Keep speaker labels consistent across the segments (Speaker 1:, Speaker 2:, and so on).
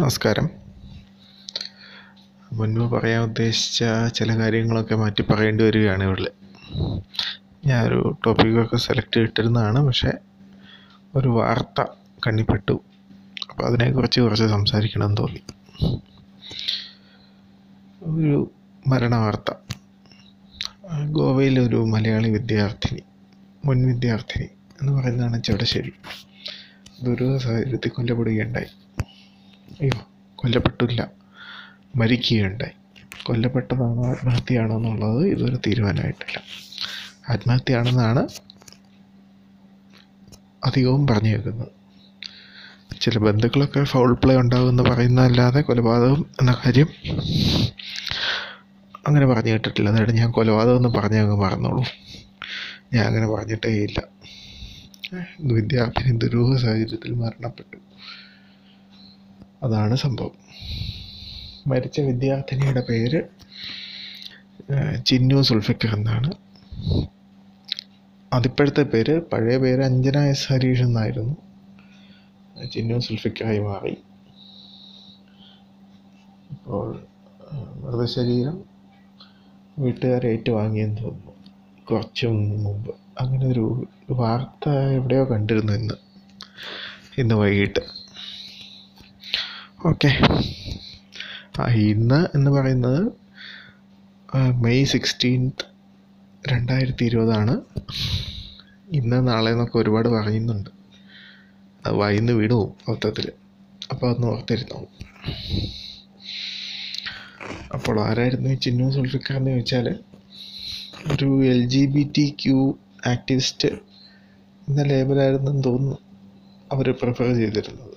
Speaker 1: നമസ്കാരം. മുൻപ് പറയാൻ ഉദ്ദേശിച്ച ചില കാര്യങ്ങളൊക്കെ മാറ്റി പറയേണ്ടി വരികയാണ് ഇവിടെ. ഞാനൊരു ടോപ്പിക്കൊക്കെ സെലക്ട് ചെയ്തിട്ടിരുന്നതാണ് പക്ഷേ ഒരു വാർത്ത കണ്ണിപ്പെട്ടു. അപ്പോൾ അതിനെക്കുറിച്ച് കുറച്ച് സംസാരിക്കണമെന്ന് തോന്നി. ഒരു മരണ വാർത്ത. ഗോവയിലെ ഒരു മലയാളി വിദ്യാർത്ഥിനി മുൻ വിദ്യാർത്ഥിനി എന്ന് പറയുന്നതാണ് ചെവടശ്ശേരി. ദുരൂഹ സാഹചര്യത്തിൽ കൊല്ലപ്പെടുകയുണ്ടായി. അയ്യോ കൊല്ലപ്പെട്ടില്ല. മരിക്കുകയുണ്ടായി. കൊല്ലപ്പെട്ടതാണോ ആത്മഹത്യയാണോ എന്നുള്ളത് ഇതുവരെ തീരുമാനമായിട്ടില്ല. ആത്മഹത്യയാണെന്നാണ് അധികവും പറഞ്ഞു കേൾക്കുന്നത്. ചില ബന്ധുക്കളൊക്കെ ഫൗൾ പ്ലേ ഉണ്ടാകുമെന്ന് പറയുന്നതല്ലാതെ കൊലപാതകം എന്ന കാര്യം അങ്ങനെ പറഞ്ഞു കേട്ടിട്ടില്ല. അതായത് ഞാൻ കൊലപാതകം എന്ന് പറഞ്ഞു അങ്ങ് മറന്നോളൂ. ഞാൻ അങ്ങനെ പറഞ്ഞിട്ടേ ഇല്ല. വിദ്യാർത്ഥിനി ദുരൂഹ സാഹചര്യത്തിൽ മരണപ്പെട്ടു. അതാണ് സംഭവം. മരിച്ച വിദ്യാർത്ഥിനിയുടെ പേര് ചിന്നു സുൽഫിക്കർ എന്നാണ്. അതിപ്പോഴത്തെ പേര് പഴയ പേര് അഞ്ജന എസ് ഹരീഷ് എന്നായിരുന്നു. ചിന്നു സുൽഫിക്കറായി മാറി. ഇപ്പോൾ മൃതശരീരം വീട്ടുകാർ ഏറ്റുവാങ്ങിയെന്ന് തോന്നുന്നു. കുറച്ച് മുമ്പ്. അങ്ങനെ ഒരു വാർത്ത എവിടെയോ കണ്ടിരുന്നു ഇന്ന്. ഇന്ന് വൈകിട്ട്. ഓക്കെ ഇന്ന് എന്ന് പറയുന്നത് മെയ് സിക്സ്റ്റീൻത്ത് രണ്ടായിരത്തി ഇരുപതാണ് ഇന്ന് നാളെ എന്നൊക്കെ ഒരുപാട് പറയുന്നുണ്ട്. അത് വായിന്ന് വീണു പോകും മൊത്തത്തിൽ അപ്പോൾ അതൊന്ന് ഓർത്തിരുന്നു? അപ്പോൾ ആരായിരുന്നു ഈ ചിന്നു സുൽഫിക്കാരെന്ന് ചോദിച്ചാൽ ഒരു L G B T Q activist എന്ന ലേബലായിരുന്നെന്ന് തോന്നുന്നു അവർ പ്രിഫർ ചെയ്തിരുന്നത്.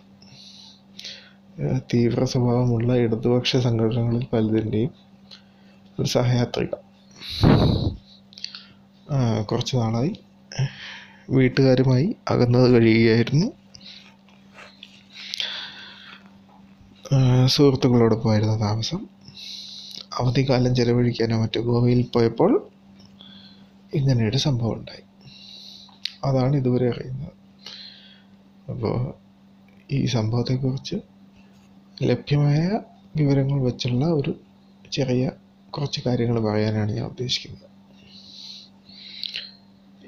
Speaker 1: തീവ്ര സ്വഭാവമുള്ള ഇടതുപക്ഷ സംഘടനകളിൽ പലതിന്റെയും ഒരു സഹയാത്രിക. കുറച്ച് നാളായി വീട്ടുകാരുമായി അകന്നത് കഴിയുകയായിരുന്നു. സുഹൃത്തുക്കളോടൊപ്പമായിരുന്നു താമസം. അവധിക്കാലം ചെലവഴിക്കാനോ മറ്റു ഗോവയിൽ പോയപ്പോൾ ഇങ്ങനെയൊരു സംഭവം ഉണ്ടായി. അതാണ് ഇതുവരെ അറിയുന്നത്. അപ്പോൾ ഈ സംഭവത്തെക്കുറിച്ച് ലഭ്യമായ വിവരങ്ങൾ വെച്ചുള്ള ഒരു ചെറിയ കുറച്ച് കാര്യങ്ങൾ പറയാനാണ് ഞാൻ ഉദ്ദേശിക്കുന്നത്.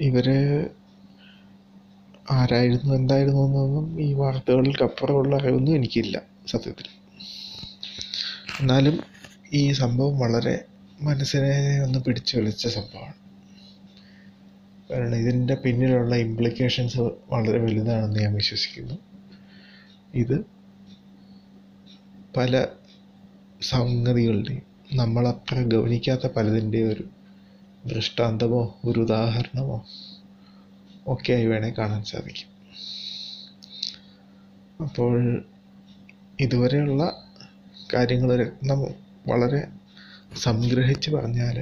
Speaker 1: ഇവർ ആരായിരുന്നു എന്തായിരുന്നു എന്നൊന്നും ഈ വാർത്തകൾക്ക് അപ്പുറമുള്ള അറിവൊന്നും എനിക്കില്ല സത്യത്തിൽ. എന്നാലും ഈ സംഭവം വളരെ മനസ്സിനെ ഒന്ന് പിടിച്ചു വലിച്ച സംഭവമാണ്. കാരണം ഇതിന്റെ പിന്നിലുള്ള ഇംപ്ലിക്കേഷൻസ് വളരെ വലുതാണെന്ന് ഞാൻ വിശ്വസിക്കുന്നു. ഇത് പല സംഗതികളുടെയും നമ്മളത്ര ഗവനിക്കാത്ത പലതിന്റെയും ഒരു ദൃഷ്ടാന്തമോ ഒരു ഉദാഹരണമോ ഒക്കെയായി വേണേൽ കാണാൻ സാധിക്കും. അപ്പോൾ ഇതുവരെയുള്ള കാര്യങ്ങൾ നം വളരെ സംഗ്രഹിച്ച് പറഞ്ഞാൽ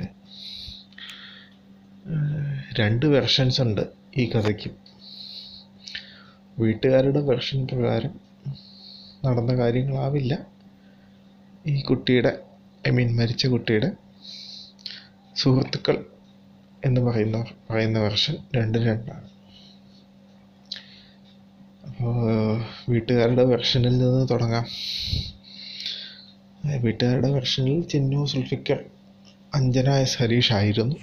Speaker 1: രണ്ട് വെർഷൻസ് ഉണ്ട് ഈ കഥയ്ക്ക്. വീട്ടുകാരുടെ വെർഷൻ പ്രകാരം നടന്ന കാര്യങ്ങളാവില്ല. ഈ കുട്ടിയുടെ ഐ മീൻ മരിച്ച കുട്ടിയുടെ സുഹൃത്തുക്കൾ എന്ന് പറയുന്ന പറയുന്ന വെർഷൻ രണ്ടും രണ്ടാണ്. അപ്പോൾ വീട്ടുകാരുടെ വെർഷനിൽ നിന്ന് തുടങ്ങാം. വീട്ടുകാരുടെ വെർഷനിൽ ചിന്നു സുൽഫിക്കർ അഞ്ജന എസ് ഹരീഷ് ആയിരുന്നു.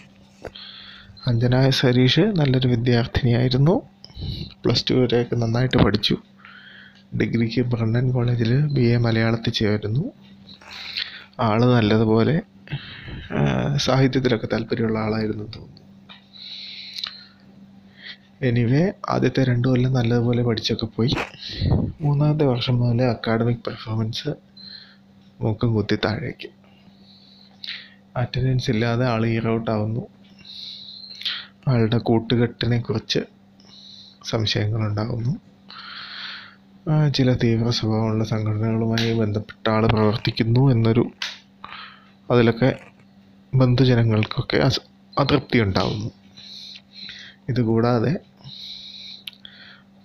Speaker 1: അഞ്ജന എസ് ഹരീഷ് നല്ലൊരു വിദ്യാർത്ഥിനിയായിരുന്നു. പ്ലസ് ടു വരെയൊക്കെ നന്നായിട്ട് പഠിച്ചു. ഡിഗ്രിക്ക് ബ്രണ്ണൻ കോളേജിൽ ബി എ മലയാളത്തിൽ ചേർന്നു ആൾ നല്ലതുപോലെ സാഹിത്യത്തിലൊക്കെ താല്പര്യമുള്ള ആളായിരുന്നു തോന്നുന്നു. എനിവേ ആദ്യത്തെ രണ്ടു കൊല്ലം നല്ലതുപോലെ പഠിച്ചൊക്കെ പോയി. മൂന്നാമത്തെ വർഷം മുതൽ അക്കാഡമിക് പെർഫോമൻസ് മൂക്കം കുത്തി താഴേക്ക്. അറ്റൻഡൻസ് ഇല്ലാതെ ആൾ ഇയർ ഔട്ട് ആവുന്നു. ആളുടെ കൂട്ടുകെട്ടിനെ കുറിച്ച് സംശയങ്ങളുണ്ടാകുന്നു ചില തീവ്ര സ്വഭാവമുള്ള സംഘടനകളുമായി ബന്ധപ്പെട്ട ആൾ പ്രവർത്തിക്കുന്നു എന്നൊരു അതിലൊക്കെ ബന്ധുജനങ്ങൾക്കൊക്കെ അതൃപ്തി ഉണ്ടാകുന്നു ഇതുകൂടാതെ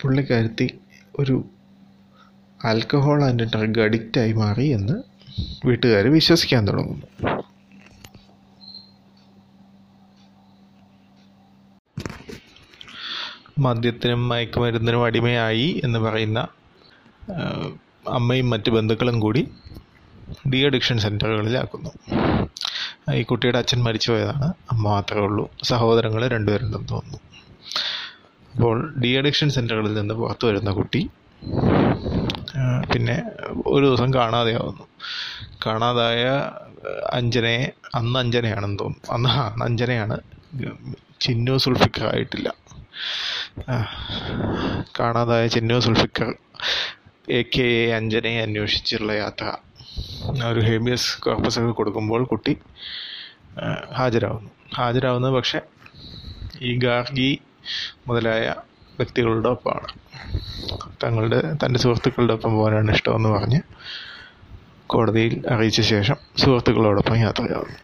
Speaker 1: പുള്ളിക്കാരത്തി ഒരു ആൽക്കഹോൾ ആൻഡ് ഡ്രഗ് അഡിക്റ്റായി മാറി എന്ന് വീട്ടുകാർ വിശ്വസിക്കാൻ തുടങ്ങുന്നു. മദ്യത്തിനും മയക്കുമരുന്നിനും അടിമയായി എന്ന് പറയുന്ന അമ്മയും മറ്റ് ബന്ധുക്കളും കൂടി ഡി അഡിക്ഷൻ സെന്ററുകളിലാക്കുന്നു ഈ കുട്ടിയുടെ അച്ഛൻ മരിച്ചു പോയതാണ്. അമ്മ മാത്രമേ ഉള്ളൂ. സഹോദരങ്ങൾ രണ്ടുപേരുണ്ടെന്ന് തോന്നുന്നു. അപ്പോൾ ഡി അഡിക്ഷൻ സെന്ററുകളിൽ നിന്ന് പുറത്തു വരുന്ന കുട്ടി പിന്നെ ഒരു ദിവസം കാണാതെയാവുന്നു. കാണാതായ അഞ്ജനയെ അന്ന് അഞ്ജനയാണെന്ന് തോന്നുന്നു. അന്ന് ആ അഞ്ജനയാണ് ചിന്നു സുൽഫിക്കർ ആയിട്ടില്ല കാണാതായ Chinnu Sulfikar A K A അഞ്ജനയെ അന്വേഷിച്ചുള്ള യാത്ര. ഒരു ഹേബിയസ് കോർപ്പസ് ഒക്കെ കൊടുക്കുമ്പോൾ കുട്ടി ഹാജരാകുന്നു ഹാജരാകുന്നത് പക്ഷേ ഈ ഗാർഗി മുതലായ വ്യക്തികളുടെ ഒപ്പമാണ്. തങ്ങളുടെ തന്റെ സുഹൃത്തുക്കളുടെ ഒപ്പം പോകാനാണ് ഇഷ്ടമെന്ന് പറഞ്ഞ് കോടതിയിൽ അറിയിച്ച ശേഷം സുഹൃത്തുക്കളോടൊപ്പം യാത്രയാകുന്നു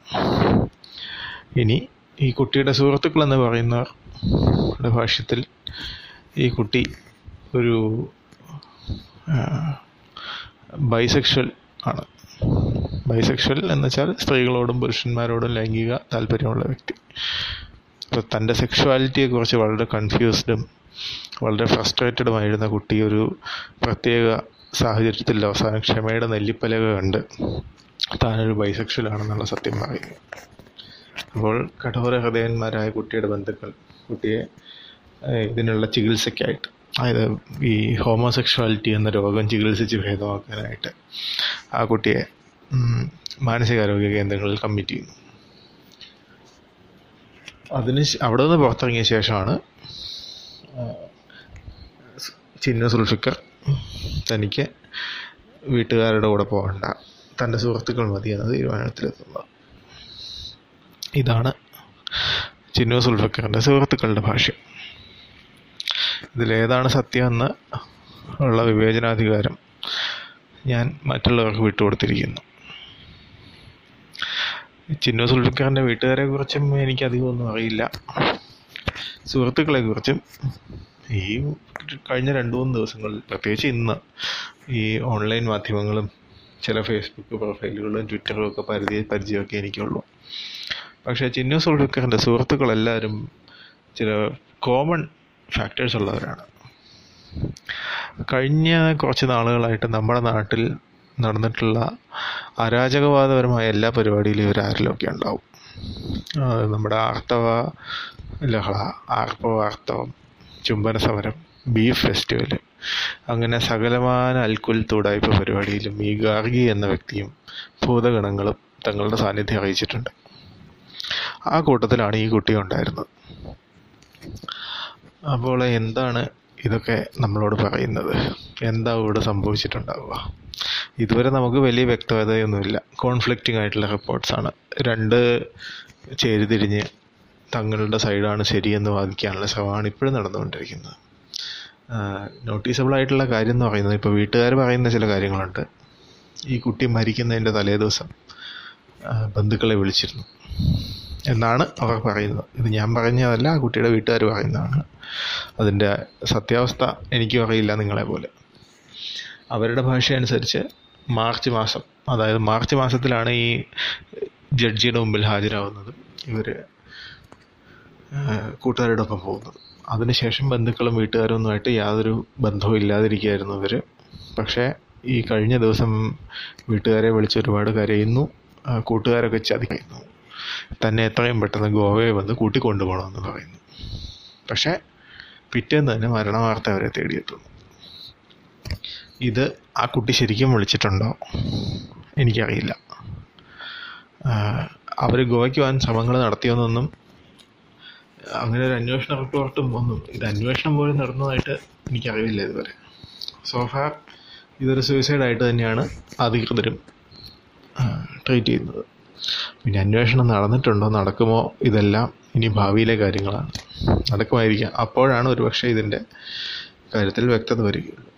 Speaker 1: ഇനി ഈ കുട്ടിയുടെ സുഹൃത്തുക്കളെന്ന് പറയുന്നവരുടെ ഭാഷ്യത്തിൽ ഈ കുട്ടി ഒരു ബൈസെക്ഷൽ ആണ്. ബൈസെക്ഷൽ എന്ന് വെച്ചാൽ സ്ത്രീകളോടും പുരുഷന്മാരോടും ലൈംഗിക താല്പര്യമുള്ള വ്യക്തി. അപ്പോൾ തന്റെ സെക്ഷുവാലിറ്റിയെക്കുറിച്ച് വളരെ കൺഫ്യൂസ്ഡും വളരെ ഫ്രസ്ട്രേറ്റഡുമായിരുന്ന കുട്ടി ഒരു പ്രത്യേക സാഹചര്യത്തിൽ അവസാനം ക്ഷമയുടെ നെല്ലിപ്പലക കണ്ട് താനൊരു ബൈസെക്ഷൽ ആണെന്നുള്ള സത്യം പറയുന്നു. അപ്പോൾ കഠോര ഹൃദയന്മാരായ കുട്ടിയുടെ ബന്ധുക്കൾ കുട്ടിയെ ഇതിനുള്ള ചികിത്സയ്ക്കായിട്ട് അതായത് ഈ ഹോമോസെക്ഷുവാലിറ്റി എന്ന രോഗം ചികിത്സിച്ച് ഭേദമാക്കാനായിട്ട് ആ കുട്ടിയെ മാനസികാരോഗ്യ കേന്ദ്രങ്ങളിൽ കമ്മിറ്റ് ചെയ്യുന്നു. അതിന് അവിടെ നിന്ന് പുറത്തിറങ്ങിയ ശേഷമാണ് ചിന്ന സുൽഫിക്കർ തനിക്ക് വീട്ടുകാരുടെ കൂടെ പോകണ്ട തന്റെ സുഹൃത്തുക്കൾ മതി എന്ന തീരുമാനത്തിലെത്തുന്നത്. ഇതാണ് ചിന്നു സുൽഫിക്കറിന്റെ സുഹൃത്തുക്കളുടെ ഭാഷ്യം. ഇതിലേതാണ് സത്യമെന്ന് ഉള്ള വിവേചനാധികാരം ഞാൻ മറ്റുള്ളവർക്ക് വിട്ടുകൊടുത്തിരിക്കുന്നു. ചിന്നു സുൽഫിക്കാറിന്റെ വീട്ടുകാരെ കുറിച്ചും എനിക്കധികം ഒന്നും അറിയില്ല. സുഹൃത്തുക്കളെ കുറിച്ചും ഈ കഴിഞ്ഞ രണ്ട് മൂന്ന് ദിവസങ്ങളിൽ പ്രത്യേകിച്ച് ഇന്ന് ഈ ഓൺലൈൻ മാധ്യമങ്ങളും ചില ഫേസ്ബുക്ക് പ്രൊഫൈലുകളും ട്വിറ്ററും ഒക്കെ പരിധി പരിചയമൊക്കെ എനിക്കുള്ളൂ. പക്ഷേ ചിന്നു സുൽഫിക്കറിന്റെ സുഹൃത്തുക്കളെല്ലാവരും ചില കോമൺ ഫാക്ടേഴ്സ് ഉള്ളവരാണ്. കഴിഞ്ഞ കുറച്ച് നാളുകളായിട്ട് നമ്മുടെ നാട്ടിൽ നടന്നിട്ടുള്ള അരാജകവാദപരമായ എല്ലാ പരിപാടിയിലും ഇവർ ആരിലൊക്കെ ഉണ്ടാവും? നമ്മുടെ ആർത്തവ ലഹള ആർപ്പവ ആർത്തവം ചുംബന സമരം ബീഫ് ഫെസ്റ്റിവൽ അങ്ങനെ സകലമാന അൽക്കുൽ തുടായ്പ പരിപാടിയിലും ഈ ഗാർഗി എന്ന വ്യക്തിയും ഭൂതഗണങ്ങളും തങ്ങളുടെ സാന്നിധ്യം അറിയിച്ചിട്ടുണ്ട്. ആ കൂട്ടത്തിലാണ് ഈ കുട്ടി ഉണ്ടായിരുന്നത്. അപ്പോൾ എന്താണ് ഇതൊക്കെ നമ്മളോട് പറയുന്നത്? എന്താ ഇവിടെ സംഭവിച്ചിട്ടുണ്ടാവുക? ഇതുവരെ നമുക്ക് വലിയ വ്യക്തതയൊന്നുമില്ല. കോൺഫ്ലിക്റ്റിംഗ് ആയിട്ടുള്ള റിപ്പോർട്ട്സാണ് രണ്ട് ചേരിതിരിഞ്ഞ് തങ്ങളുടെ സൈഡാണ് ശരിയെന്ന് വാദിക്കാനുള്ള ശ്രമമാണ് ഇപ്പോഴും നടന്നുകൊണ്ടിരിക്കുന്നത്. നോട്ടീസബിൾ ആയിട്ടുള്ള കാര്യം എന്ന് പറയുന്നത് ഇപ്പോൾ വീട്ടുകാർ പറയുന്ന ചില കാര്യങ്ങളുണ്ട്. ഈ കുട്ടി മരിക്കുന്നതിന്റെ തലേദിവസം ബന്ധുക്കളെ വിളിച്ചിരുന്നു. എന്നാണ് അവർ പറയുന്നത്. ഇത് ഞാൻ പറഞ്ഞതല്ല ആ കുട്ടിയുടെ വീട്ടുകാർ പറയുന്നതാണ്. അതിന്റെ സത്യാവസ്ഥ എനിക്കും അറിയില്ല നിങ്ങളെ പോലെ. അവരുടെ ഭാഷ അനുസരിച്ച് മാർച്ച് മാസം അതായത് മാർച്ച് മാസത്തിലാണ് ഈ ജഡ്ജിയുടെ മുമ്പിൽ ഹാജരാകുന്നത് ഇവർ കൂട്ടുകാരുടെ ഒപ്പം പോകുന്നത്. അതിനുശേഷം ബന്ധുക്കളും വീട്ടുകാരും ഒന്നുമായിട്ട് യാതൊരു ബന്ധവും ഇല്ലാതിരിക്കുകയായിരുന്നു ഇവർ പക്ഷേ ഈ കഴിഞ്ഞ ദിവസം വീട്ടുകാരെ വിളിച്ച് ഒരുപാട് കരയുന്നു കൂട്ടുകാരൊക്കെ ചതിക്കുന്നു. തന്നെ എത്രയും പെട്ടെന്ന് ഗോവയെ വന്ന് കൂട്ടിക്കൊണ്ടുപോകണമെന്ന് പറയുന്നു. പക്ഷേ പിറ്റേന്ന് തന്നെ മരണവാർത്ത അവരെ തേടിയെത്തുന്നു. ഇത് ആ കുട്ടി ശരിക്കും വിളിച്ചിട്ടുണ്ടോ? എനിക്കറിയില്ല. അവർ ഗോവയ്ക്ക് പോകാൻ ശ്രമങ്ങൾ നടത്തിയെന്നൊന്നും അങ്ങനെ ഒരു അന്വേഷണ റിപ്പോർട്ടും ഒന്നും ഇത് അന്വേഷണം പോലും നടന്നതായിട്ട് എനിക്കറിയില്ല ഇതുവരെ. സോഫാർ ഇതൊരു സൂയിസൈഡായിട്ട് തന്നെയാണ് അധികൃതരും ട്രീറ്റ് ചെയ്യുന്നത്. പിന്നെ അന്വേഷണം നടന്നിട്ടുണ്ടോ നടക്കുമോ ഇതെല്ലാം ഇനി ഭാവിയിലെ കാര്യങ്ങളാണ്. നടക്കുമായിരിക്കാം. അപ്പോഴാണ് ഒരുപക്ഷെ ഇതിന്റെ കാര്യത്തിൽ വ്യക്തത വരികയുള്ളൂ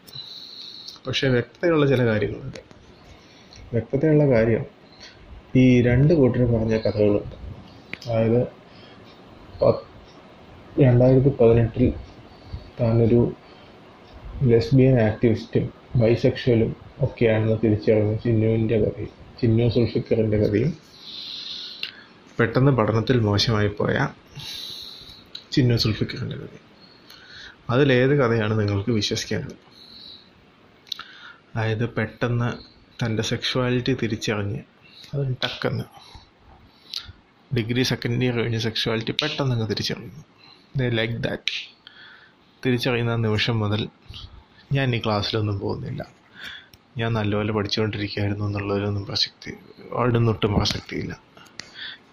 Speaker 1: പക്ഷേ വ്യക്തതയുള്ള ചില കാര്യങ്ങളുണ്ട്. വ്യക്തതയുള്ള കാര്യം ഈ രണ്ട് കൂട്ടർ പറഞ്ഞ കഥകളുണ്ട്. അതായത് രണ്ടായിരത്തി പതിനെട്ടിൽ താനൊരു ലെസ്ബിയൻ ആക്ടിവിസ്റ്റും ബൈസെക്ഷലും ഒക്കെയാണെന്ന് തിരിച്ചറിഞ്ഞ ചിന്നുവിന്റെ കഥയും ചിന്നു സുൽഫിക്കറിന്റെ കഥയും പെട്ടെന്ന് പഠനത്തിൽ മോശമായി പോയ ചിന്നു സുൽഫിക്കറിന്റെ കഥ അതിലേത് കഥയാണ് നിങ്ങൾക്ക് വിശ്വസിക്കാനുള്ളത്? അതായത് പെട്ടെന്ന് തന്റെ സെക്ഷുവാലിറ്റി തിരിച്ചറിഞ്ഞ് അത് ടക്കെന്ന് ഡിഗ്രി സെക്കൻഡ് ഇയർ കഴിഞ്ഞ് സെക്ഷുവാലിറ്റി പെട്ടെന്ന് അങ്ങ് തിരിച്ചറിയുന്നു. ദേ ലൈക്ക് ദാറ്റ് തിരിച്ചറിയുന്ന നിമിഷം മുതൽ ഞാൻ ഈ ക്ലാസ്സിലൊന്നും പോകുന്നില്ല. ഞാൻ നല്ലപോലെ പഠിച്ചുകൊണ്ടിരിക്കുകയായിരുന്നു എന്നുള്ളതിലൊന്നും പ്രസക്തി അവിടെ നിന്നൊട്ടും പ്രസക്തിയില്ല.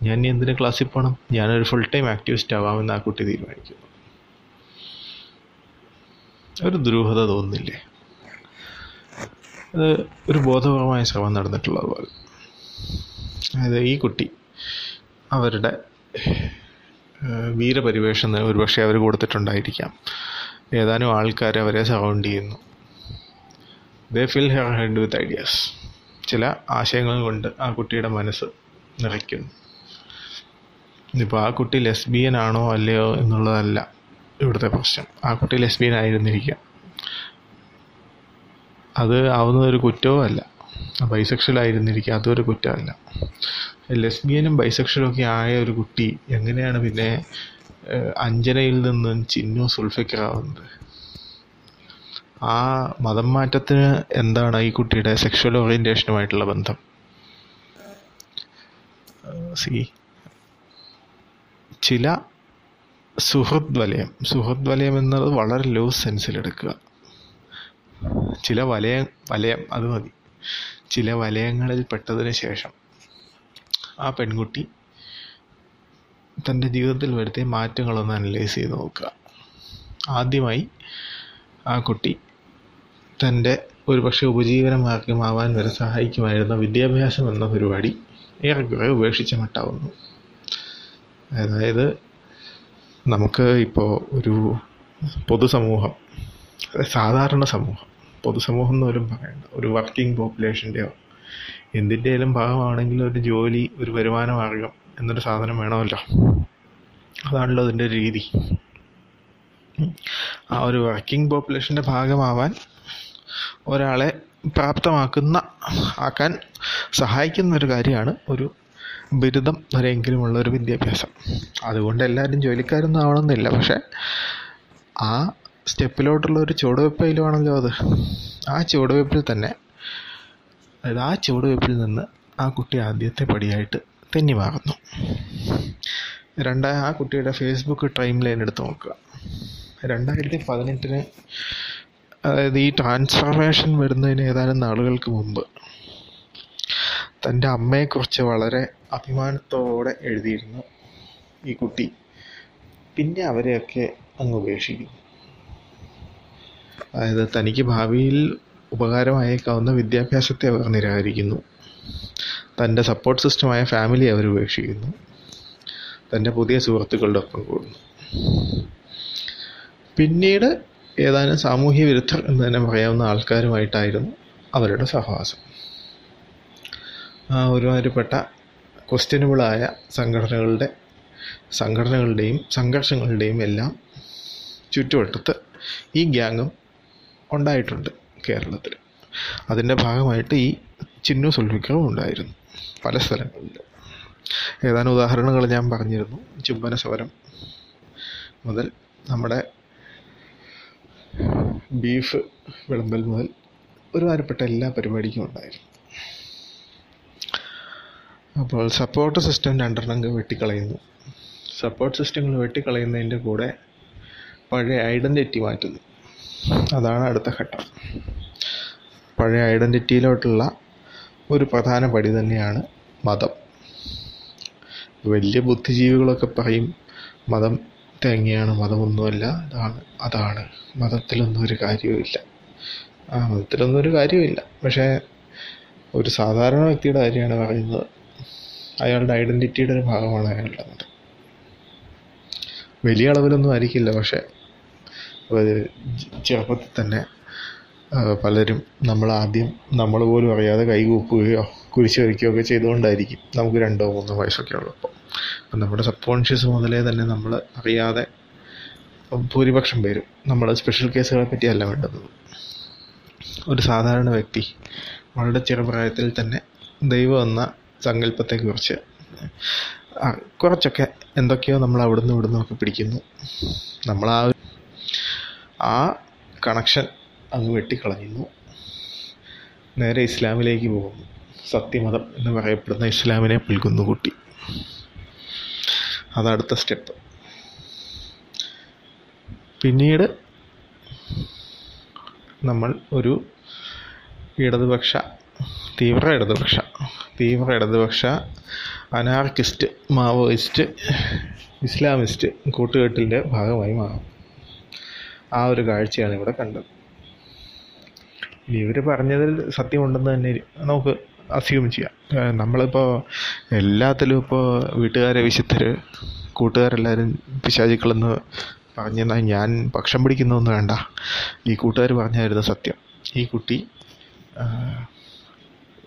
Speaker 1: ഞാൻ ഇനി എന്തിനു ക്ലാസ്സിൽ പോകണം ഞാനൊരു ഫുൾ ടൈം ആക്ടിവിസ്റ്റ് ആവാമെന്ന് ആ കുട്ടി തീരുമാനിക്കുന്നു. ഒരു ദുരൂഹത തോന്നുന്നില്ലേ? അത് ഒരു ബോധപരമായ ശ്രമം നടന്നിട്ടുള്ളത് പോലെ. അതായത് ഈ കുട്ടി അവരുടെ വീരപരിവേഷം ഒരുപക്ഷെ അവർ കൊടുത്തിട്ടുണ്ടായിരിക്കാം. ഏതാനും ആൾക്കാർ അവരെ സറൗണ്ട് ചെയ്യുന്നു. They fill her head with ideas ചില ആശയങ്ങൾ കൊണ്ട് ആ കുട്ടിയുടെ മനസ്സ് നിറയ്ക്കുന്നു. ഇപ്പോൾ ആ കുട്ടി ലെസ്ബിയൻ ആണോ അല്ലയോ എന്നുള്ളതല്ല ഇവിടുത്തെ പ്രശ്നം. ആ കുട്ടി ലെസ്ബിയൻ ആയിരുന്നിരിക്കാം അത് ആവുന്നതൊരു കുറ്റവും അല്ല. ബൈസെക്ഷൽ ആയിരുന്നിരിക്കാം. അതൊരു കുറ്റമല്ല. ലെസ്ബിയനും ബൈസെക്ഷലും ഒക്കെ ആയ ഒരു കുട്ടി എങ്ങനെയാണ് പിന്നെ അഞ്ജനയിൽ നിന്നും ചിന്നു സുൾഫിക്കറാവുന്നത് ആ മതം മാറ്റത്തിന് എന്താണ് ഈ കുട്ടിയുടെ സെക്ഷൽ ഓറിയന്റേഷനുമായിട്ടുള്ള ബന്ധം? സി. ചില സുഹൃദ് വലയം സുഹൃദ് വലയം എന്നത് വളരെ ലൂസ് സെൻസിലെടുക്കുക ചില വലയം വലയം അത് മതി. ചില വലയങ്ങളിൽ പെട്ടതിന് ശേഷം ആ പെൺകുട്ടി തന്റെ ജീവിതത്തിൽ വരുത്തിയ മാറ്റങ്ങളൊന്ന് അനലൈസ് ചെയ്ത് നോക്കുക. ആദ്യമായി ആ കുട്ടി തന്റെ ഒരുപക്ഷെ പക്ഷേ ഉപജീവനമാർഗമാവാൻ വരെ സഹായിക്കുമായിരുന്ന വിദ്യാഭ്യാസം എന്ന പരിപാടി ഏറെക്കുറെ ഉപേക്ഷിച്ച മട്ടാവുന്നു. അതായത് നമുക്ക് ഇപ്പോൾ ഒരു പൊതുസമൂഹം സാധാരണ സമൂഹം പൊതുസമൂഹം എന്ന് പോലും പറയണ്ട ഒരു വർക്കിംഗ് പോപ്പുലേഷന്റെയോ എന്തിന്റെയും ഭാഗമാണെങ്കിൽ ഒരു ജോലി ഒരു വരുമാന മാർഗം എന്നൊരു സാധനം വേണമല്ലോ. അതാണല്ലോ അതിന്റെ രീതി. ആ ഒരു വർക്കിംഗ് പോപ്പുലേഷന്റെ ഭാഗമാവാൻ ഒരാളെ പ്രാപ്തമാക്കുന്ന ആക്കാൻ സഹായിക്കുന്ന ഒരു കാര്യമാണ് ഒരു ബിരുദം വരെയെങ്കിലുമുള്ള ഒരു വിദ്യാഭ്യാസം. അതുകൊണ്ട് എല്ലാവരും ജോലിക്കാരൊന്നും ആവണമെന്നില്ല. പക്ഷേ ആ സ്റ്റെപ്പിലോട്ടുള്ള ഒരു ചുവടുവെപ്പയിലുമാണല്ലോ അത്. ആ ചുവടുവെപ്പിൽ തന്നെ അതായത് ആ ചുവടുവെപ്പിൽ നിന്ന് ആ കുട്ടി ആദ്യത്തെ പടിയായിട്ട് തെന്നി മാറുന്നു രണ്ടായ ആ കുട്ടിയുടെ ഫേസ്ബുക്ക് ടൈം ലൈൻ എടുത്ത് നോക്കുക. രണ്ടായിരത്തി പതിനെട്ടിന് അതായത് ഈ ട്രാൻസ്ഫർമേഷൻ വരുന്നതിന് ഏതാനും നാളുകൾക്ക് മുമ്പ് തന്റെ അമ്മയെക്കുറിച്ച് വളരെ അഭിമാനത്തോടെ എഴുതിയിരുന്നു ഈ കുട്ടി. പിന്നെ അവരെയൊക്കെ അങ്ങ് ഉപേക്ഷിക്കുന്നു. അതായത് തനിക്ക് ഭാവിയിൽ ഉപകാരമായേക്കാവുന്ന വിദ്യാഭ്യാസത്തെ അവർ നിരാകരിക്കുന്നു. തന്റെ സപ്പോർട്ട് സിസ്റ്റമായ ഫാമിലി അവർ ഉപേക്ഷിക്കുന്നു. തന്റെ പുതിയ സുഹൃത്തുക്കളുടെ ഒപ്പം കൂടുന്നു. പിന്നീട് ഏതാനും സാമൂഹ്യ വിരുദ്ധർ എന്ന് തന്നെ പറയാവുന്ന ആൾക്കാരുമായിട്ടായിരുന്നു അവരുടെ സഹവാസം. ഒരുമാതിരിപ്പെട്ട ക്വസ്റ്റ്യനബിളായ സംഘടനകളുടെ സംഘടനകളുടെയും സംഘർഷങ്ങളുടെയും എല്ലാം ചുറ്റുവട്ടത്ത് ഈ ഗ്യാങ്ങും ഉണ്ടായിട്ടുണ്ട് കേരളത്തിൽ അതിന്റെ ഭാഗമായിട്ട് ഈ ചിന്നു സുൽഫിക്കറും ഉണ്ടായിരുന്നു പല സ്ഥലങ്ങളിൽ ഏതാനും ഉദാഹരണങ്ങൾ ഞാൻ പറഞ്ഞിരുന്നു. ചുംബന സമരം മുതൽ നമ്മുടെ ബീഫ് വിളമ്പൽ മുതൽ ഒരുമാതിരിപ്പെട്ട എല്ലാ പരിപാടിക്കും ഉണ്ടായിരുന്നു. അപ്പോൾ സപ്പോർട്ട് സിസ്റ്റം രണ്ടെണ്ണം വെട്ടിക്കളയുന്നു. സപ്പോർട്ട് സിസ്റ്റങ്ങൾ വെട്ടിക്കളയുന്നതിന്റെ കൂടെ പഴയ ഐഡന്റിറ്റി മാറ്റുന്നു. അതാണ് അടുത്ത ഘട്ടം. പഴയ ഐഡന്റിറ്റിയിലോട്ടുള്ള ഒരു പ്രധാന പടി തന്നെയാണ് മതം. വലിയ ബുദ്ധിജീവികളൊക്കെ പറയും മതം തേങ്ങയാണ് മതമൊന്നുമല്ല അതാണ് അതാണ്. മതത്തിലൊന്നും ഒരു കാര്യവുമില്ല ആ മതത്തിലൊന്നും ഒരു കാര്യവുമില്ല പക്ഷേ ഒരു സാധാരണ വ്യക്തിയുടെ കാര്യമാണ് പറയുന്നത്. അയാളുടെ ഐഡന്റിറ്റിയുടെ ഒരു ഭാഗമാണ് അയാളുടെ വലിയ അളവിലൊന്നും ആയിരിക്കില്ല പക്ഷേ ചെറുപ്പത്തിൽ തന്നെ പലരും നമ്മൾ ആദ്യം നമ്മൾ പോലും അറിയാതെ കൈകൂപ്പുകയോ കുരിശ് വരയ്ക്കുകയോ ഒക്കെ ചെയ്തുകൊണ്ടായിരിക്കും നമുക്ക് രണ്ടോ മൂന്നോ വയസ്സൊക്കെ ഉള്ളപ്പോൾ. അപ്പം നമ്മുടെ സബ് കോൺഷ്യസ് മുതലേ തന്നെ നമ്മൾ അറിയാതെ ഭൂരിപക്ഷം പേരും നമ്മൾ സ്പെഷ്യൽ കേസുകളെ പറ്റിയല്ല വേണ്ടത്. ഒരു സാധാരണ വ്യക്തി വളരെ ചെറുപ്രായത്തിൽ തന്നെ ദൈവം എന്ന സങ്കല്പത്തെക്കുറിച്ച്. കുറച്ചൊക്കെ എന്തൊക്കെയോ നമ്മൾ അവിടുന്ന് ഇവിടുന്ന് ഒക്കെ പിടിക്കുന്നു. നമ്മൾ ആ ആ കണക്ഷൻ അങ്ങ് വെട്ടിക്കളയുന്നു. നേരെ ഇസ്ലാമിലേക്ക് പോകുന്നു. സത്യമതം എന്ന് പറയപ്പെടുന്ന ഇസ്ലാമിനെ പുൽകുന്നു കൂട്ടി അതടുത്ത സ്റ്റെപ്പ്. പിന്നീട് നമ്മൾ ഒരു ഇടതുപക്ഷ തീവ്ര ഇടതുപക്ഷ തീവ്ര ഇടതുപക്ഷ അനാർക്കിസ്റ്റ് മാവോയിസ്റ്റ് ഇസ്ലാമിസ്റ്റ് കൂട്ടുകെട്ടിന്റെ ഭാഗമായി മാറും. ആ ഒരു കാഴ്ചയാണ് ഇവിടെ കണ്ടത്. ഇനി ഇവർ പറഞ്ഞതിൽ സത്യമുണ്ടെന്ന് തന്നെ നമുക്ക് അസ്യൂം ചെയ്യാം. നമ്മളിപ്പോൾ എല്ലാത്തിലും ഇപ്പോൾ വീട്ടുകാരെ വിശുദ്ധർ കൂട്ടുകാരെല്ലാവരും പിശാചിക്കളെന്ന് പറഞ്ഞെന്നാൽ ഞാൻ പക്ഷം പിടിക്കുന്നൊന്നും വേണ്ട. ഈ കൂട്ടുകാർ പറഞ്ഞായിരുന്നു സത്യം. ഈ കുട്ടി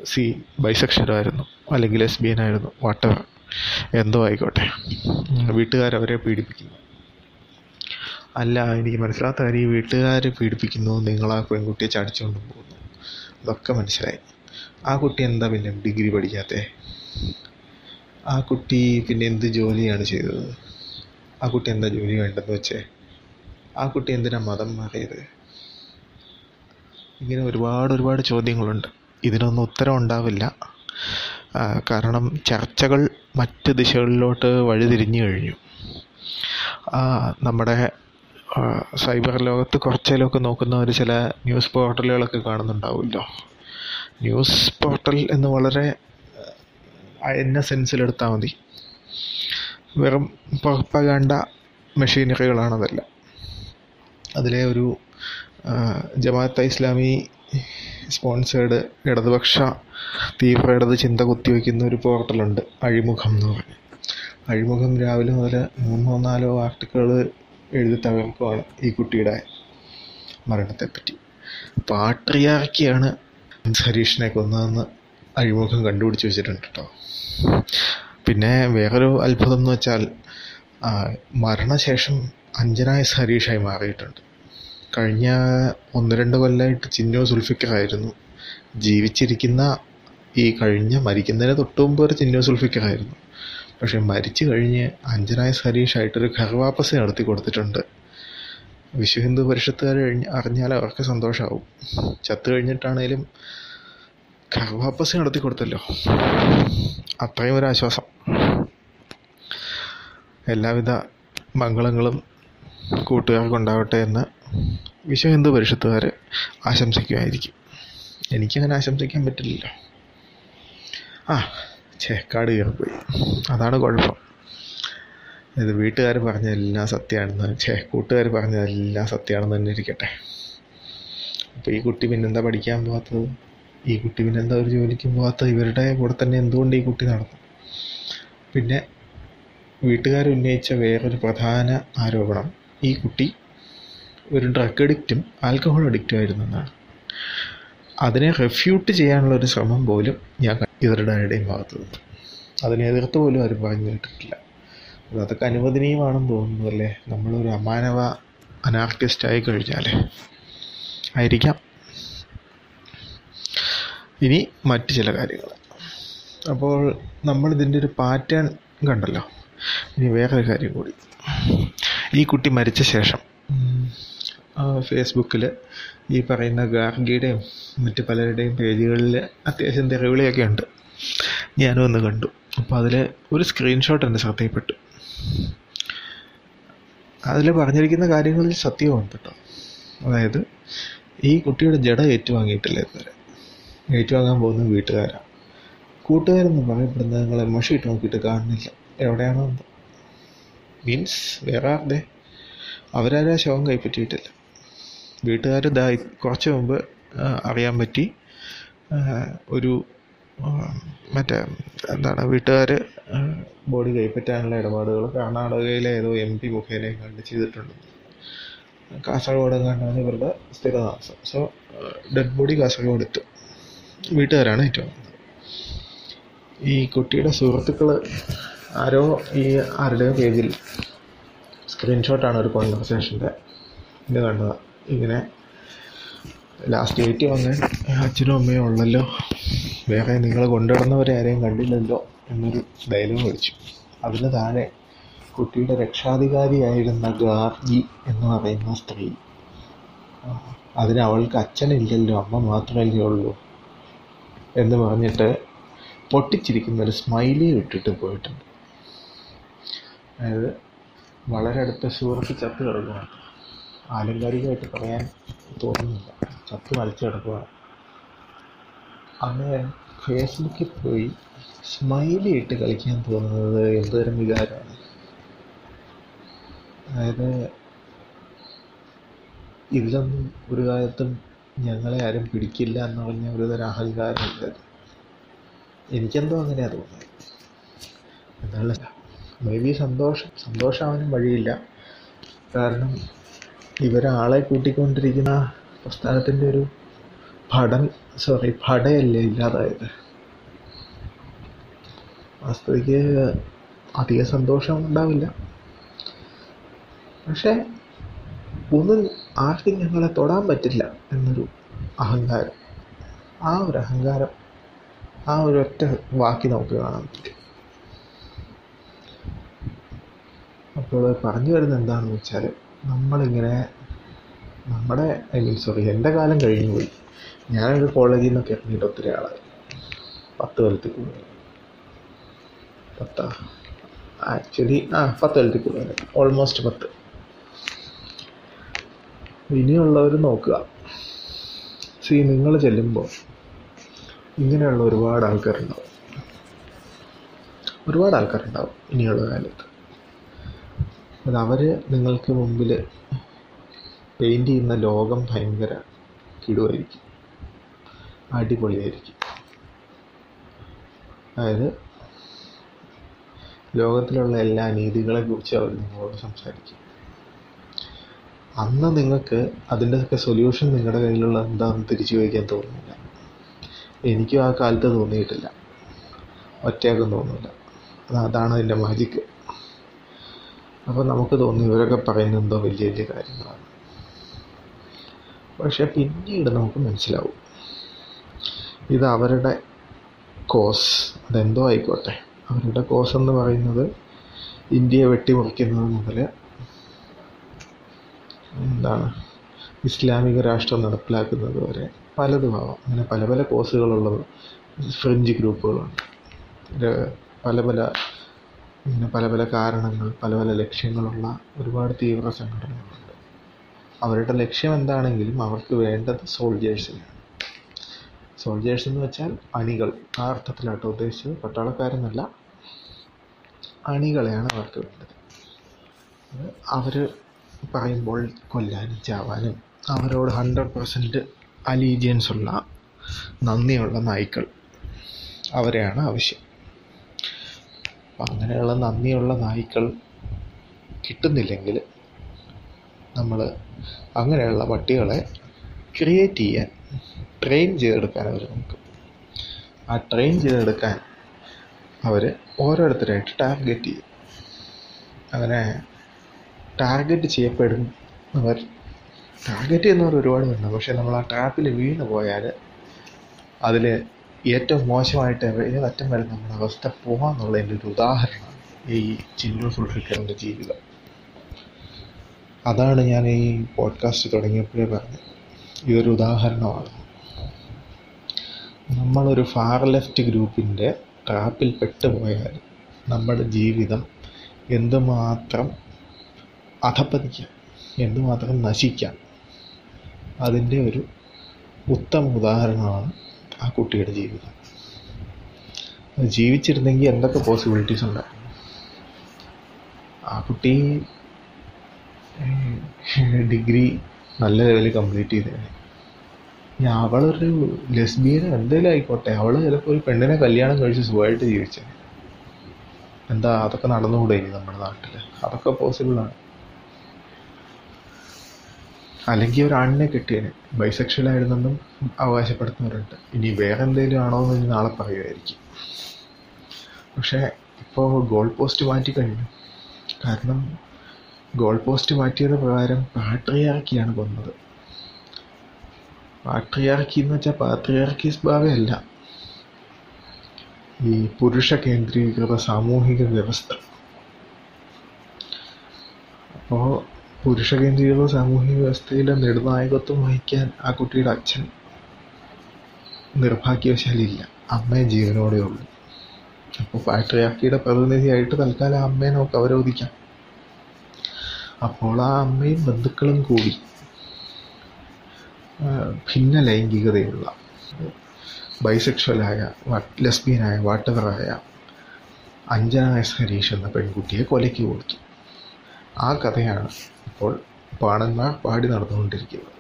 Speaker 1: സി ബൈസെക്ഷനായിരുന്നു അല്ലെങ്കിൽ എസ് ബി എൻ ആയിരുന്നു വാട്ടവർ എന്തോ ആയിക്കോട്ടെ വീട്ടുകാരവരെ പീഡിപ്പിക്കുന്നു. അല്ല എനിക്ക് മനസ്സിലാത്ത കാര്യം ഈ വീട്ടുകാർ പീഡിപ്പിക്കുന്നു നിങ്ങൾ ആ പെൺകുട്ടിയെ ചടിച്ചുകൊണ്ട് പോകുന്നു. അതൊക്കെ മനസ്സിലായി. ആ കുട്ടി എന്താ പിന്നെ ഡിഗ്രി പഠിക്കാത്തേ? ആ കുട്ടി പിന്നെ എന്ത് ജോലിയാണ് ചെയ്തത്? ആ കുട്ടി എന്താ ജോലി വേണ്ടെന്ന് വെച്ചേ? ആ കുട്ടി എന്തിനാ മതം മാറിയത്? ഇങ്ങനെ ഒരുപാട് ഒരുപാട് ചോദ്യങ്ങളുണ്ട്. ഇതിനൊന്നും ഉത്തരം ഉണ്ടാവില്ല കാരണം ചർച്ചകൾ മറ്റ് ദിശകളിലോട്ട് വഴിതിരിഞ്ഞു കഴിഞ്ഞു. നമ്മുടെ സൈബർ ലോകത്ത് കുറച്ചേലൊക്കെ നോക്കുന്നവർ ചില ന്യൂസ് പോർട്ടലുകളൊക്കെ കാണുന്നുണ്ടാവുമല്ലോ. ന്യൂസ് പോർട്ടൽ എന്ന് വളരെ എന്ന സെൻസിലെടുത്താൽ മതി. വെറും പ്രൊപ്പഗാൻഡ മെഷീനറികളാണതെല്ലാം. അതിലെ ഒരു ജമാഅത്തെ ഇസ്ലാമി സ്പോൺസേഡ് ഇടതുപക്ഷ തീവ്ര ഇടത് ചിന്ത കുത്തിവെക്കുന്ന ഒരു പോർട്ടലുണ്ട് അഴിമുഖം എന്ന് പറഞ്ഞ് അഴിമുഖം രാവിലെ മുതൽ മൂന്നോ നാലോ ആർട്ടിക്കിൾ എഴുതി തകർക്കുവാണ് ഈ കുട്ടിയുടെ മരണത്തെപ്പറ്റി. പാട്രിയാർക്കിയാണ് ഹരീഷിനെ കൊന്നതെന്ന് അഴിമുഖം കണ്ടുപിടിച്ച് വെച്ചിട്ടുണ്ട് കേട്ടോ. പിന്നെ വേറൊരു അത്ഭുതം എന്ന് വെച്ചാൽ മരണശേഷം അഞ്ജന എസ് ഹരീഷായി മാറിയിട്ടുണ്ട്. കഴിഞ്ഞ ഒന്ന് രണ്ട് കൊല്ലമായിട്ട് ചിന്നു സുൽഫിക്കറായിരുന്നു ജീവിച്ചിരിക്കുന്ന ഈ കഴിഞ്ഞ മരിക്കുന്നതിന് തൊട്ട് മുമ്പ് ഒരു ചിന്നു സുൽഫിക്കറായിരുന്നു പക്ഷേ മരിച്ചു കഴിഞ്ഞ് അഞ്ജനായ സരീഷായിട്ടൊരു ഘർവാപ്പസ് നടത്തി കൊടുത്തിട്ടുണ്ട്. വിശ്വ ഹിന്ദു പരിഷത്തുകാർ അറിഞ്ഞാൽ അവർക്ക് സന്തോഷമാവും ചത്തു കഴിഞ്ഞിട്ടാണേലും ഘർവാപ്പസ് നടത്തി കൊടുത്തല്ലോ. അത്രയും ഒരു ആശ്വാസം. എല്ലാവിധ മംഗളങ്ങളും കൂട്ടുകാർക്കുണ്ടാവട്ടെ എന്ന് വിശ്വ ഹിന്ദു പരിഷത്തുകാർ ആശംസിക്കുമായിരിക്കും. എനിക്കങ്ങനെ ആശംസിക്കാൻ പറ്റില്ലല്ലോ. ആ ഛേ കാട് കയറിപ്പോയി അതാണ് കുഴപ്പം. ഇത് വീട്ടുകാർ പറഞ്ഞതെല്ലാം സത്യമാണെന്ന് ഛേ കൂട്ടുകാർ പറഞ്ഞതെല്ലാം സത്യമാണെന്ന് തന്നെ ഇരിക്കട്ടെ. അപ്പോൾ ഈ കുട്ടി പിന്നെന്താ പഠിക്കാൻ പോകാത്തത് ഈ കുട്ടി പിന്നെന്താ ഒരു ജോലിക്കും പോകാത്തത് ഇവരുടെ കൂടെ തന്നെ എന്തുകൊണ്ട് ഈ കുട്ടി നടന്നു? പിന്നെ വീട്ടുകാർ ഉന്നയിച്ച വേറൊരു പ്രധാന ആരോപണം ഈ കുട്ടി ഒരു ഡ്രഗ് അഡിക്റ്റും ആൽക്കഹോൾ അഡിക്റ്റും ആയിരുന്നു എന്നാണ്. അതിനെ റെഫ്യൂട്ട് ചെയ്യാനുള്ള ഒരു ശ്രമം പോലും ഞാൻ ഇവരുടെ ആരുടെയും ഭാഗത്ത് നിന്ന്. അതിനെ എതിർത്ത് പോലും ആരും പറഞ്ഞു കേട്ടിട്ടില്ല. അതൊക്കെ അനുവദനീയമാണെന്ന് തോന്നുന്നു അല്ലേ? നമ്മളൊരു അമാനവ അനാർക്കിസ്റ്റ് ആയി കഴിഞ്ഞാൽ ആയിരിക്കാം. ഇനി മറ്റ് ചില കാര്യങ്ങൾ അപ്പോൾ നമ്മളിതിന്റെ ഒരു പാറ്റേൺ കണ്ടല്ലോ. ഇനി വേറൊരു കാര്യം കൂടി. ഈ കുട്ടി മരിച്ച ശേഷം. ഫേസ്ബുക്കിൽ ഈ പറയുന്ന ഗാർഗിയുടെയും മറ്റ് പലരുടെയും പേജുകളിൽ അത്യാവശ്യം തെറിവിളിയൊക്കെ ഉണ്ട്. ഞാനും ഒന്ന് കണ്ടു. അപ്പോൾ അതിൽ ഒരു സ്ക്രീൻഷോട്ട് എന്റെ ശ്രദ്ധയിൽപ്പെട്ടു. അതിൽ പറഞ്ഞിരിക്കുന്ന കാര്യങ്ങളിൽ സത്യമാണ് കേട്ടോ. അതായത് ഈ കുട്ടിയുടെ ജഡ ഏറ്റുവാങ്ങിയിട്ടില്ല ഇതുവരെ. ഏറ്റുവാങ്ങാൻ പോകുന്ന വീട്ടുകാരാണ് കൂട്ടുകാരെന്ന് പറയപ്പെടുന്നത് നിങ്ങളെ മഷിയിട്ട് നോക്കിയിട്ട് കാണുന്നില്ല. എവിടെയാണോ എന്തോ. മീൻസ് വേറെ ആരുടെ? അവരാരും ആ ശവം കൈപ്പറ്റിയിട്ടില്ല. വീട്ടുകാർ ദാ കുറച്ച് മുമ്പ് അറിയാൻ പറ്റി. ഒരു മറ്റേ എന്താണ് വീട്ടുകാർ ബോഡി കൈപ്പറ്റാനുള്ള ഇടപാടുകൾ കർണാടകയിലെ ഏതോ എം പി മുഖേനയും കണ്ട് ചെയ്തിട്ടുണ്ട്. കാസർഗോഡ് കണ്ടാണ് ഇവരുടെ സ്ഥിരതാമസം. സോ ഡെഡ് ബോഡി കാസർഗോഡ് എത്തും വീട്ടുകാരാണ് ഏറ്റവും. ഈ കുട്ടിയുടെ സുഹൃത്തുക്കൾ ആരോ ഈ ആരുടെയോ പേജിൽ സ്ക്രീൻഷോട്ടാണ് ഒരു കോൺവെർസേഷന്റെ ഇത് കണ്ടത്. ഇങ്ങനെ ലാസ്റ്റ് ഡേറ്റ് വന്ന് അച്ഛനും അമ്മയും ഉള്ളല്ലോ. വേറെ നിങ്ങൾ കൊണ്ടുവരുന്നവരെ ആരെയും കണ്ടില്ലല്ലോ എന്നൊരു ഡയലോഗ് വെച്ചു അതിന് താഴെ കുട്ടിയുടെ രക്ഷാധികാരിയായിരുന്ന ഗാർഗി എന്ന് പറയുന്ന സ്ത്രീ. അതിന് അവൾക്ക് അച്ഛനില്ലല്ലോ. അമ്മ മാത്രമല്ലേ ഉള്ളൂ എന്ന് പറഞ്ഞിട്ട് പൊട്ടിച്ചിരിക്കുന്ന ഒരു സ്മൈലി ഇട്ടിട്ട് പോയിട്ടുണ്ട്. അതായത് വളരെ അടുത്ത സുഹൃത്ത് ചത്ത് കിടക്കുകയാണ് ആലങ്കാരികമായിട്ട് പറയാൻ തോന്നുന്നില്ല. ചത്ത് മരിച്ചു കിടക്കുകയാണ് അങ്ങനെ ഫേസ്ബുക്കിൽ പോയി സ്മൈലി ഇട്ട് കളിക്കാൻ തോന്നുന്നത് എന്തൊരു വികാരമാണ്. അതായത് ഇതിലൊന്നും ഒരു കാലത്തും ഞങ്ങളെ ആരും പിടിക്കില്ല എന്ന് പറഞ്ഞ ഒരു തരം അഹങ്കാരമില്ല എനിക്കെന്തോ അങ്ങനെയാണ് തോന്നുന്നത്. എന്നുള്ള മേ ബി സന്തോഷം സന്തോഷമാവാനും വഴിയില്ല. കാരണം ഇവരാളെ കൂട്ടിക്കൊണ്ടിരിക്കുന്ന പ്രസ്ഥാനത്തിന്റെ ഒരു ഭടൻ സോറി ഭടയല്ലേ ഇല്ലാതായത്. വാസ്തവിക്ക് അധിക സന്തോഷം ഉണ്ടാവില്ല. പക്ഷേ ഒന്നും ആർക്കും ഞങ്ങളെ തൊടാൻ പറ്റില്ല എന്നൊരു അഹങ്കാരം. ആ ഒരു അഹങ്കാരം ആ ഒരു ഒറ്റ വാക്കി നമുക്ക് കാണാൻ പറ്റും. അപ്പോൾ പറഞ്ഞു വരുന്നത് എന്താണെന്ന് വെച്ചാൽ നമ്മളിങ്ങനെ നമ്മുടെ ഐ മീൻ സോറി എന്റെ കാലം കഴിഞ്ഞു പോയി. ഞാനൊരു കോളേജിൽ നിന്നൊക്കെ ഇറങ്ങിയിട്ട് ഒത്തിരി ആളായി. പത്ത് കൊല്ലത്തിൽ കൂടുതൽ പത്താ? ആക്ച്വലി ആ പത്ത് കൊല്ലത്തിൽ കൂടുതൽ ഓൾമോസ്റ്റ് പത്ത്. ഇനിയുള്ളവർ നോക്കുക. സി നിങ്ങൾ ചെല്ലുമ്പോൾ ഇങ്ങനെയുള്ള ഒരുപാട് ആൾക്കാരുണ്ടാവും. ഒരുപാട് ആൾക്കാരുണ്ടാവും ഇനിയുള്ള കാലത്ത്. അത് അവർ നിങ്ങൾക്ക് മുമ്പിൽ പെയിന്റ് ചെയ്യുന്ന ലോകം ഭയങ്കര കിടുവായിരിക്കും. അടിപൊളിയായിരിക്കും. അതായത് ലോകത്തിലുള്ള എല്ലാ നീതികളെക്കുറിച്ച് അവർ നിങ്ങളോട് സംസാരിക്കും. അന്ന് നിങ്ങൾക്ക് അതിന്റെയൊക്കെ സൊല്യൂഷൻ നിങ്ങളുടെ കയ്യിലുള്ള എന്താണെന്ന് തിരിച്ചു ചോദിക്കാൻ തോന്നുന്നില്ല. എനിക്കും ആ കാലത്ത് തോന്നിയിട്ടില്ല. ഒറ്റയാക്കും തോന്നുന്നില്ല. അതാണ് അതിന്റെ മാജിക്ക് അപ്പോൾ നമുക്ക് തോന്നി ഇവരൊക്കെ പറയുന്നത് എന്തോ വലിയ വലിയ കാര്യങ്ങളാണ്. പക്ഷെ പിന്നീട് നമുക്ക് മനസ്സിലാവും. ഇത് അവരുടെ കോസ് അതെന്തോ ആയിക്കോട്ടെ. അവരുടെ കോസ് എന്ന് പറയുന്നത് ഇന്ത്യയെ വെട്ടിമുറിക്കുന്നത് മുതൽ എന്താണ്? ഇസ്ലാമിക രാഷ്ട്രം നടപ്പിലാക്കുന്നത് വരെ പലതും ആവാം. അങ്ങനെ പല പല കോസുകളുള്ളത് ഫ്രഞ്ച് ഗ്രൂപ്പുകളുണ്ട് പല പല ഇങ്ങനെ പല പല കാരണങ്ങൾ പല പല ലക്ഷ്യങ്ങളുള്ള ഒരുപാട് തീവ്ര സംഘടനകളുണ്ട്. അവരുടെ ലക്ഷ്യം എന്താണെങ്കിലും അവർക്ക് വേണ്ടത് സോൾജേഴ്സിനാണ് സോൾജേഴ്സ് എന്ന് വെച്ചാൽ അണികൾ. ആ അർത്ഥത്തിലാട്ടോ ഉദ്ദേശിച്ചത്. പട്ടാളക്കാരെന്നല്ല അണികളെയാണ് അവർക്ക് വേണ്ടത്. അവർ പറയുമ്പോൾ കൊല്ലാനും ചാവാനും അവരോട് ഹൺഡ്രഡ് പെർസെന്റ് അലീജിയൻസ് ഉള്ള നന്ദിയുള്ള നായ്ക്കൾ അവരെയാണ് ആവശ്യം. അപ്പം അങ്ങനെയുള്ള നന്ദിയുള്ള നായ്ക്കൾ കിട്ടുന്നില്ലെങ്കിൽ നമ്മൾ അങ്ങനെയുള്ള പട്ടികളെ ക്രിയേറ്റ് ചെയ്യാൻ ട്രെയിൻ ചെയ്തെടുക്കാൻ അവർ നമുക്ക് ആ ട്രെയിൻ ചെയ്തെടുക്കാൻ അവർ ഓരോരുത്തരായിട്ട് ടാർഗറ്റ് ചെയ്യും. അങ്ങനെ ടാർഗറ്റ് ചെയ്യപ്പെടുന്നവർ ടാർഗറ്റ് ചെയ്യുന്നവർ ഒരുപാട് പേരുണ്ട്. പക്ഷേ നമ്മൾ ആ ട്രാപ്പിൽ വീണ് പോയാൽ അതിൽ ഏറ്റവും മോശമായിട്ട് ഏതറ്റം വരെ നമ്മുടെ അവസ്ഥ പോകാമെന്നുള്ളതിന്റെ ഒരു ഉദാഹരണമാണ് ഈ ചിന്നു സുൽഫിക്കറിന്റെ ജീവിതം. അതാണ് ഞാൻ ഈ പോഡ്കാസ്റ്റ് തുടങ്ങിയപ്പോഴേ പറഞ്ഞത്. ഇതൊരു ഉദാഹരണമാണ്. നമ്മളൊരു ഫാർ ലെഫ്റ്റ് ഗ്രൂപ്പിന്റെ ട്രാപ്പിൽ പെട്ടുപോയാൽ നമ്മുടെ ജീവിതം എന്തുമാത്രം അധപ്പതിക്കാം എന്തുമാത്രം നശിക്കാം? അതിന്റെ ഒരു ഉത്തമ ഉദാഹരണമാണ് ആ കുട്ടിയുടെ ജീവിതം. ജീവിച്ചിരുന്നെങ്കിൽ എന്തൊക്കെ പോസിബിലിറ്റീസ് ഉണ്ടായിരുന്നു ആ കുട്ടി ഡിഗ്രി നല്ല ലെവലിൽ കംപ്ലീറ്റ് ചെയ്തേനെ. ഇനി അവളൊരു ലെസ്ബിയനോ എന്തെങ്കിലും ആയിക്കോട്ടെ അവൾ ചിലപ്പോൾ ഒരു പെണ്ണിനെ കല്യാണം കഴിച്ച് സുഖമായിട്ട് ജീവിച്ചേ എന്താ അതൊക്കെ നടന്നുകൂടെ നമ്മുടെ നാട്ടിൽ അതൊക്കെ പോസിബിളാണ് അല്ലെങ്കിൽ ഒരു ആണിനെ കെട്ടിയനെ. ബൈസെക്ഷൽ ആയിരുന്നെന്നും അവകാശപ്പെടുത്തുന്നവരുണ്ട്. ഇനി വേറെ എന്തെങ്കിലും ആണോ എന്ന് നാളെ പറയുമായിരിക്കും. പക്ഷേ ഇപ്പോൾ ഗോൾ പോസ്റ്റ് മാറ്റി കഴിഞ്ഞു. കാരണം ഗോൾ പോസ്റ്റ് മാറ്റിയത് പ്രകാരം പാട്രിയാർക്കിയാണ് കൊന്നത് പാട്രിയാർക്കി എന്ന് വെച്ചാൽ പാട്രിയാർക്കീസ് ഭാവയല്ല ഈ പുരുഷ കേന്ദ്രീകൃത സാമൂഹിക വ്യവസ്ഥ. അപ്പോൾ പുരുഷ കേന്ദ്രീകൃത സാമൂഹിക വ്യവസ്ഥയിലെ നിർണായകത്വം വഹിക്കാൻ ആ കുട്ടിയുടെ അച്ഛൻ നിർഭാഗ്യവശാലില്ല. അമ്മയെ ജീവനോടെ ഉള്ളൂ അപ്പോൾ പാട്രിയാർക്കിയുടെ പ്രതിനിധിയായിട്ട് തൽക്കാലം അമ്മയെ നമുക്ക് അവരോധിക്കാം. അപ്പോൾ ആ അമ്മയും ബന്ധുക്കളും കൂടി ഭിന്ന ലൈംഗികതയുള്ള ബൈസെക്ഷലായ ലെസ്ബിയനായ വാട്ടവറായ അഞ്ജന എസ് എന്ന പെൺകുട്ടിയെ കൊലയ്ക്ക് കൊടുത്തു. ആ കഥയാണ് ഇപ്പോൾ പാണന്മാർ പാടി നടന്നുകൊണ്ടിരിക്കുന്നത്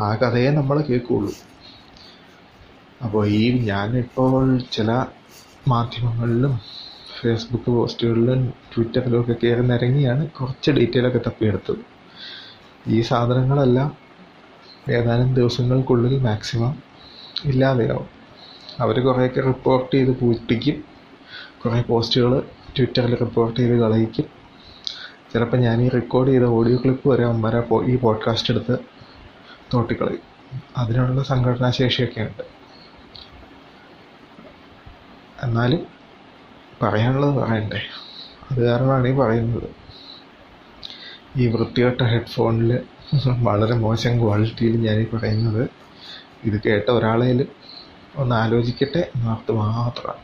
Speaker 1: ആ കഥയെ നമ്മൾ കേൾക്കുകയുള്ളൂ അപ്പോൾ ഈ ഞാനിപ്പോൾ ചില മാധ്യമങ്ങളിലും ഫേസ്ബുക്ക് പോസ്റ്റുകളിലും ട്വിറ്ററിലും ഒക്കെ കയറി നിരങ്ങിയാണ് കുറച്ച് ഡീറ്റെയിലൊക്കെ തപ്പിയെടുത്തത്. ഈ സാധനങ്ങളെല്ലാം ഏതാനും ദിവസങ്ങൾക്കുള്ളിൽ മാക്സിമം ഇല്ലാതെയാവും. അവർ കുറേയൊക്കെ റിപ്പോർട്ട് ചെയ്ത് പൂട്ടിക്കും. കുറേ പോസ്റ്റുകൾ ട്വിറ്ററിൽ റിപ്പോർട്ട് ചെയ്ത് കളയിക്കും. ചിലപ്പോൾ ഞാൻ ഈ റെക്കോർഡ് ചെയ്ത ഓഡിയോ ക്ലിപ്പ് വരെ വരെ ഈ പോഡ്കാസ്റ്റ് എടുത്ത് തോട്ടിക്കളയും. അതിനുള്ള സംഘടനാശേഷിയൊക്കെ ഉണ്ട്. എന്നാലും പറയാനുള്ളത് പറയണ്ടേ? അത് കാരണമാണ് ഈ പറയുന്നത്. ഈ വൃത്തികെട്ട ഹെഡ്ഫോണിൽ വളരെ മോശം ക്വാളിറ്റിയിൽ ഞാൻ ഈ പറയുന്നത്. ഇത് കേട്ട ഒരാളേലും ഒന്ന് ആലോചിക്കട്ടെ എന്നർത്ഥം മാത്രമാണ്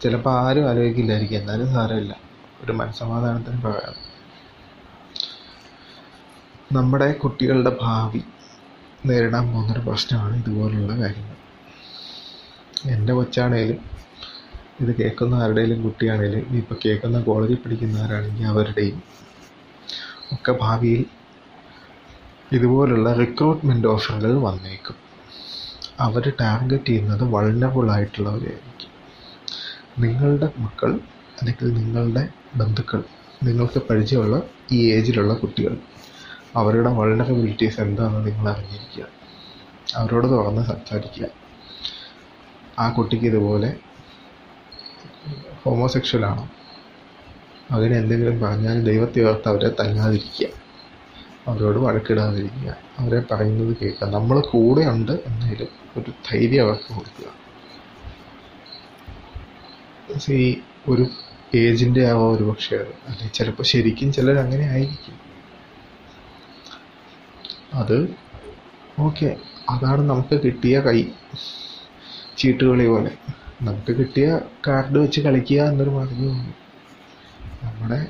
Speaker 1: ചിലപ്പോൾ ആരും ആലോചിക്കില്ലായിരിക്കും. എന്നാലും സാരമില്ല. ഒരു മനസ്സമാധാനത്തിന് പകരം. നമ്മുടെ കുട്ടികളുടെ ഭാവി നേരിടാൻ പോകുന്നൊരു പ്രശ്നമാണ് ഇതുപോലുള്ള കാര്യങ്ങൾ. എന്റെ കൊച്ചാണേലും ഇത് കേൾക്കുന്ന ആരുടെയും കുട്ടിയാണേലും ഇപ്പോൾ കേൾക്കുന്ന കോളേജിൽ പഠിക്കുന്നവരാണെങ്കിൽ അവരുടെയും ഒക്കെ ഭാവിയിൽ ഇതുപോലുള്ള റിക്രൂട്ട്മെന്റ് ഓഫറുകൾ വന്നേക്കും. അവർ ടാർഗറ്റ് ചെയ്യുന്നത് വൾനറബിൾ ആയിട്ടുള്ളവരെയായിരിക്കും നിങ്ങളുടെ മക്കൾ അല്ലെങ്കിൽ നിങ്ങളുടെ ബന്ധുക്കൾ നിങ്ങൾക്ക് പരിചയമുള്ള ഈ ഏജിലുള്ള കുട്ടികൾ അവരുടെ വൾണറബിലിറ്റീസ് എന്താണെന്ന് നിങ്ങൾ അറിഞ്ഞിരിക്കുക. അവരോട് തുറന്ന് സംസാരിക്കുക. ആ കുട്ടിക്ക് ഇതുപോലെ ഹോമോസെക്ഷൽ ആണോ? അങ്ങനെ എന്തെങ്കിലും പറഞ്ഞാൽ ദൈവത്തെ ഓർത്ത് അവരെ തല്ലാതിരിക്കുക. അവരോട് വഴക്കിടാതിരിക്കുക. അവരെ പറയുന്നത് കേൾക്കുക. നമ്മൾ കൂടെ ഉണ്ട് എന്നതിലും ഒരു ധൈര്യം അവർക്ക് കൊടുക്കുക. ഒരു ഏജിന്റെ ആവാം ഒരു പക്ഷെ അത് അല്ലെങ്കിൽ ചിലപ്പോൾ ശരിക്കും ചിലർ അങ്ങനെ ആയിരിക്കും. അത് ഓക്കെ അതാണ് നമുക്ക് കിട്ടിയ കൈ. ചീട്ടുകളി പോലെ. നമുക്ക് കിട്ടിയ കാർഡ് വെച്ച് കളിക്കുക എന്നൊരു മാർഗമാണ് നമ്മുടെ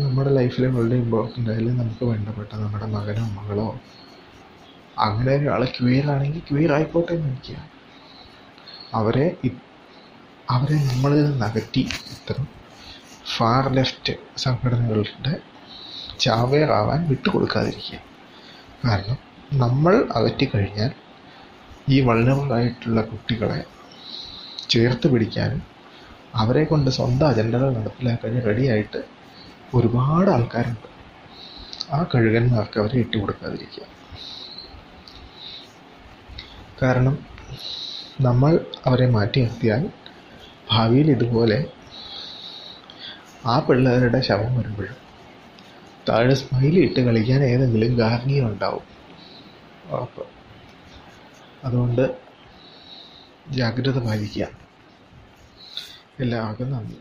Speaker 1: നമ്മുടെ ലൈഫിലെ വളരെ ഇമ്പോർട്ടന്റ് ആയാലും നമുക്ക് വേണ്ടപ്പെട്ട നമ്മുടെ മകനോ മകളോ അങ്ങനെ ക്വിയർ ആണെങ്കിൽ ക്വിയർ ആയിക്കോട്ടെ എന്ന് വയ്ക്കുക അവരെ അവരെ നമ്മളിൽ നിന്ന് അകറ്റി ഇത്തരം ഫാർ ലെഫ്റ്റ് സംഘടനകളുടെ ചാവേറാവാൻ വിട്ടുകൊടുക്കാതിരിക്കുക. കാരണം നമ്മൾ അകറ്റിക്കഴിഞ്ഞാൽ ഈ vulnerable കുട്ടികളെ ചേർത്ത് പിടിക്കാനും അവരെ കൊണ്ട് സ്വന്തം അജണ്ടകൾ നടപ്പിലാക്കാൻ റെഡിയായിട്ട് ഒരുപാട് ആൾക്കാരുണ്ട്. ആ കഴുകന്മാർക്ക് അവരെ ഇട്ടുകൊടുക്കാതിരിക്കുക കാരണം നമ്മൾ അവരെ മാറ്റി നിർത്തിയാൽ ഭാവിയിൽ ഇതുപോലെ ആ പിള്ളേരുടെ ശവം വരുമ്പോഴും താഴെ സ്മൈലിട്ട് കളിക്കാൻ ഏതെങ്കിലും ഗാർഗിയം ഉണ്ടാവും. ഉറപ്പ്. അതുകൊണ്ട് ജാഗ്രത പാലിക്കുക. എല്ലാവർക്കും നന്ദി.